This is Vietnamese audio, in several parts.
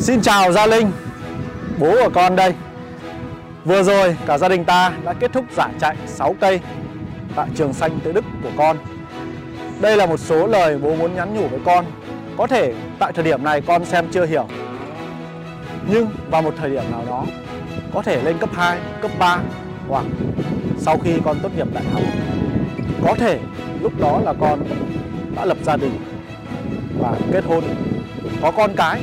Xin chào Gia Linh Bố của con đây. Vừa rồi cả gia đình ta đã kết thúc giải chạy 6 cây Tại trường xanh Tự Đức của con. Đây là một số lời bố muốn nhắn nhủ với con. Có thể tại thời điểm này con xem chưa hiểu Nhưng vào một thời điểm nào đó Có thể lên cấp 2, cấp 3 Hoặc sau khi con tốt nghiệp đại học Có thể lúc đó là con đã lập gia đình Và kết hôn. Có con cái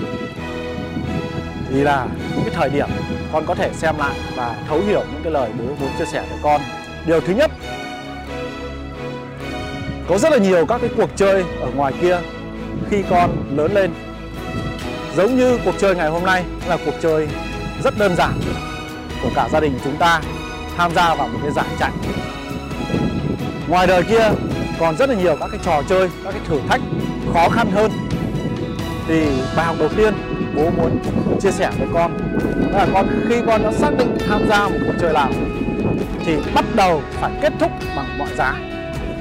thì là những cái thời điểm con có thể xem lại và thấu hiểu những cái lời bố muốn chia sẻ với con. Điều thứ nhất, có rất là nhiều các cái cuộc chơi ở ngoài kia khi con lớn lên. Giống như cuộc chơi ngày hôm nay là cuộc chơi rất đơn giản của cả gia đình chúng ta tham gia vào một cái giải chạy. Ngoài đời kia còn rất là nhiều các cái trò chơi, các cái thử thách khó khăn hơn. Thì bài học đầu tiên bố muốn chia sẻ với con. Đó là con khi con đã xác định tham gia một cuộc chơi nào thì bắt đầu phải kết thúc bằng mọi giá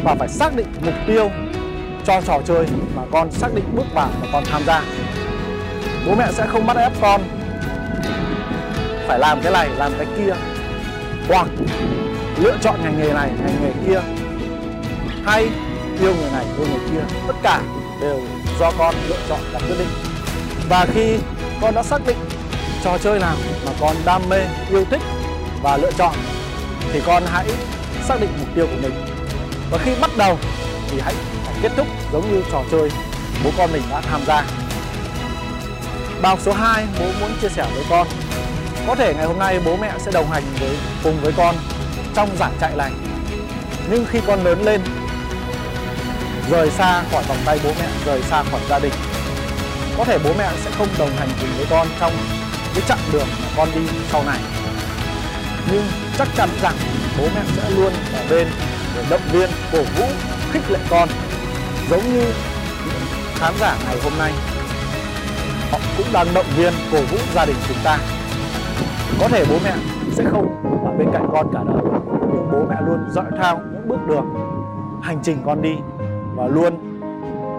và phải xác định mục tiêu cho trò chơi mà con xác định bước vào và con tham gia. Bố mẹ sẽ không bắt ép con phải làm cái này, làm cái kia, hoặc lựa chọn ngành nghề này, ngành nghề kia, hay yêu người này, yêu người kia. Tất cả đều do con lựa chọn và quyết định và khi con đã xác định trò chơi nào mà con đam mê, yêu thích và lựa chọn thì con hãy xác định mục tiêu của mình. Và khi bắt đầu thì hãy kết thúc giống như trò chơi bố con mình đã tham gia. Bài học số 2 bố muốn chia sẻ với con. Có thể ngày hôm nay bố mẹ sẽ đồng hành với cùng với con trong giải chạy này. Nhưng khi con lớn lên rời xa khỏi vòng tay bố mẹ, rời xa khỏi gia đình có thể bố mẹ sẽ không đồng hành cùng với con trong cái chặng đường mà con đi sau này. Nhưng chắc chắn rằng bố mẹ sẽ luôn ở bên để động viên, cổ vũ, khích lệ con, giống như những khán giả ngày hôm nay. Họ cũng đang động viên, cổ vũ gia đình chúng ta. Có thể bố mẹ sẽ không ở bên cạnh con cả đời, nhưng bố mẹ luôn dõi theo những bước đường, hành trình con đi và luôn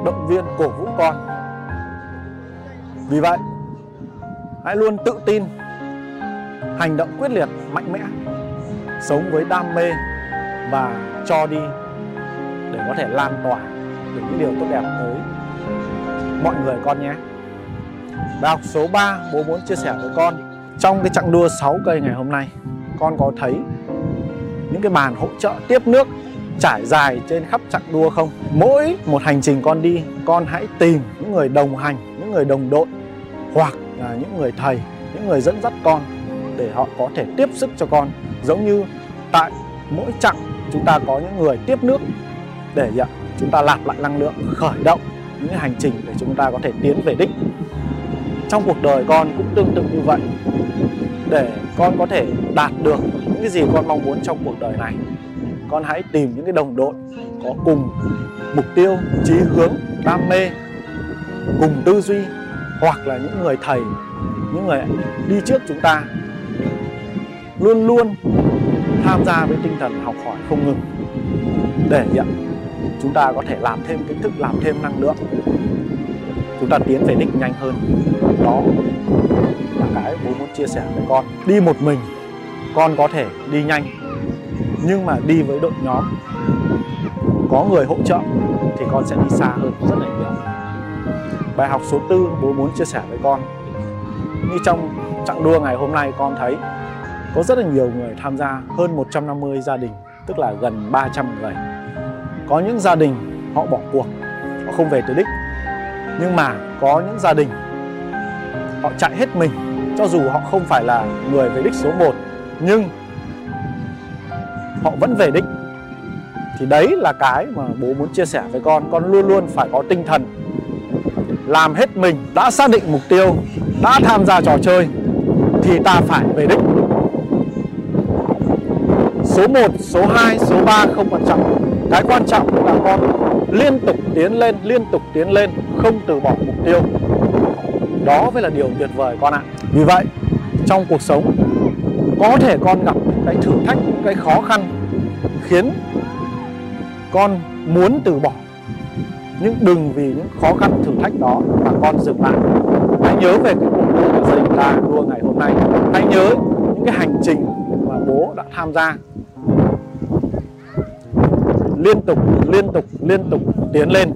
động viên, cổ vũ con vì vậy, hãy luôn tự tin, hành động quyết liệt, mạnh mẽ, sống với đam mê và cho đi để có thể lan tỏa được những điều tốt đẹp tới mọi người con nhé. Bài học số 3 bố muốn chia sẻ với con Trong cái chặng đua 6 cây ngày hôm nay Con có thấy những cái bàn hỗ trợ tiếp nước trải dài trên khắp chặng đua không? Mỗi một hành trình con đi, con hãy tìm những người đồng hành, người đồng đội hoặc là những người thầy, những người dẫn dắt con để họ có thể tiếp sức cho con. Giống như tại mỗi chặng chúng ta có những người tiếp nước để chúng ta lạp lại năng lượng, khởi động những hành trình để chúng ta có thể tiến về đích. Trong cuộc đời con cũng tương tự như vậy. Để con có thể đạt được những cái gì con mong muốn trong cuộc đời này, con hãy tìm những cái đồng đội có cùng mục tiêu, chí hướng, đam mê cùng tư duy, hoặc là những người thầy, những người đi trước chúng ta, luôn luôn tham gia với tinh thần học hỏi không ngừng, để chúng ta có thể làm thêm kiến thức, làm thêm năng lượng. Chúng ta tiến về đích nhanh hơn. Đó là cái bố muốn chia sẻ với con. Đi một mình, con có thể đi nhanh, nhưng mà đi với đội nhóm. Có người hỗ trợ thì con sẽ đi xa hơn rất là nhiều. Bài học số tư bố muốn chia sẻ với con. Như trong chặng đua ngày hôm nay, con thấy Có rất là nhiều người tham gia Hơn 150 gia đình, Tức là gần 300 người. Có những gia đình họ bỏ cuộc, Họ không về tới đích. Nhưng mà có những gia đình Họ chạy hết mình, Cho dù họ không phải là người về đích số 1 Nhưng Họ vẫn về đích. Thì đấy là cái mà bố muốn chia sẻ với con. Con luôn luôn phải có tinh thần làm hết mình đã xác định mục tiêu đã tham gia trò chơi thì ta phải về đích. Số 1, số 2, số 3 không quan trọng. Cái quan trọng là con liên tục tiến lên liên tục tiến lên không từ bỏ mục tiêu. Đó mới là điều tuyệt vời con ạ. Vì vậy trong cuộc sống có thể con gặp cái thử thách cái khó khăn khiến con muốn từ bỏ nhưng đừng vì những khó khăn, thử thách đó mà con dừng lại. Hãy nhớ về cái cuộc đua gia đình ta đua ngày hôm nay. Hãy nhớ những cái hành trình mà bố đã tham gia. Liên tục liên tục liên tục tiến lên.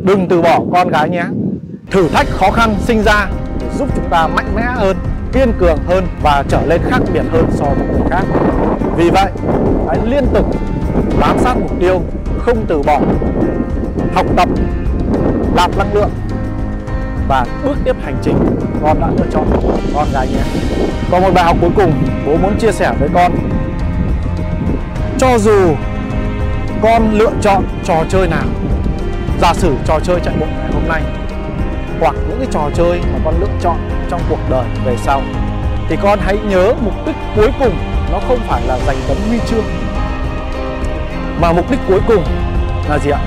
Đừng từ bỏ con gái nhé. Thử thách khó khăn sinh ra để giúp chúng ta mạnh mẽ hơn, kiên cường hơn và trở lên khác biệt hơn so với người khác. Vì vậy, hãy liên tục bám sát mục tiêu không từ bỏ. Học tập nạp năng lượng và bước tiếp hành trình. Con đã lựa chọn con gái nhé. Còn một bài học cuối cùng bố muốn chia sẻ với con. Cho dù con lựa chọn trò chơi nào, giả sử trò chơi chạy bộ ngày hôm nay, hoặc những cái trò chơi mà con lựa chọn trong cuộc đời về sau, thì con hãy nhớ mục đích cuối cùng nó không phải là giành tấm huy chương mà mục đích cuối cùng là gì ạ?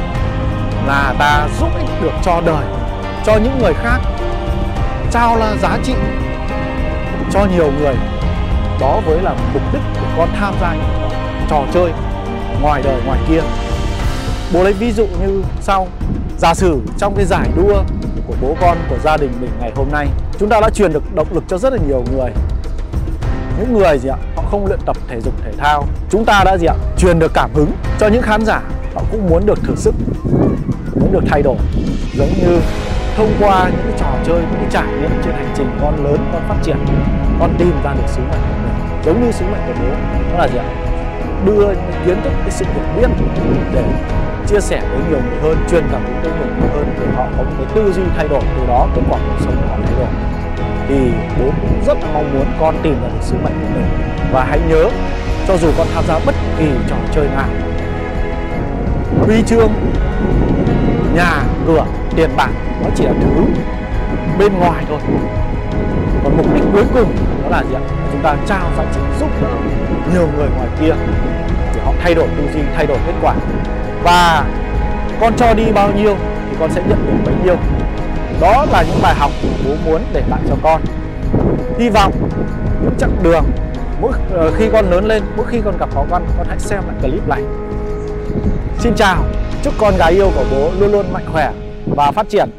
Là ta giúp ích được cho đời, cho những người khác, trao là giá trị cho nhiều người. Đó với là mục đích của con tham gia những trò chơi ngoài đời, ngoài kia. Bố lấy ví dụ như sau. Giả sử trong cái giải đua của bố con, của gia đình mình ngày hôm nay, chúng ta đã truyền được động lực cho rất là nhiều người những người gì ạ, họ không luyện tập thể dục, thể thao. Chúng ta đã gì ạ, truyền được cảm hứng cho những khán giả. Họ cũng muốn được thử sức, muốn được thay đổi. Giống như thông qua những trò chơi, những trải nghiệm trên hành trình, con lớn, con phát triển, con tìm ra được sứ mệnh của mình. Giống như sứ mệnh của bố, đó là gì ạ? Đưa những kiến thức, cái sự hiểu biết để chia sẻ với nhiều người hơn, truyền cảm hứng tới nhiều người hơn, để họ có một cái tư duy thay đổi từ đó, kết quả cuộc sống của họ thay đổi thì bố cũng rất mong muốn con tìm được sứ mệnh của mình. Và hãy nhớ, cho dù con tham gia bất kỳ trò chơi nào, huy chương, nhà, cửa, tiền bạc, nó chỉ là thứ bên ngoài thôi. Còn mục đích cuối cùng đó là gì ạ? Chúng ta trao giá trị giúp đỡ nhiều người ngoài kia để họ thay đổi tư duy, thay đổi kết quả. Và con cho đi bao nhiêu thì con sẽ nhận được bấy nhiêu đó là những bài học mà bố muốn để lại cho con. Hy vọng những chặng đường, mỗi ờ, khi con lớn lên, mỗi khi con gặp khó khăn, con hãy xem lại clip này. Xin chào, chúc con gái yêu của bố luôn luôn mạnh khỏe và phát triển.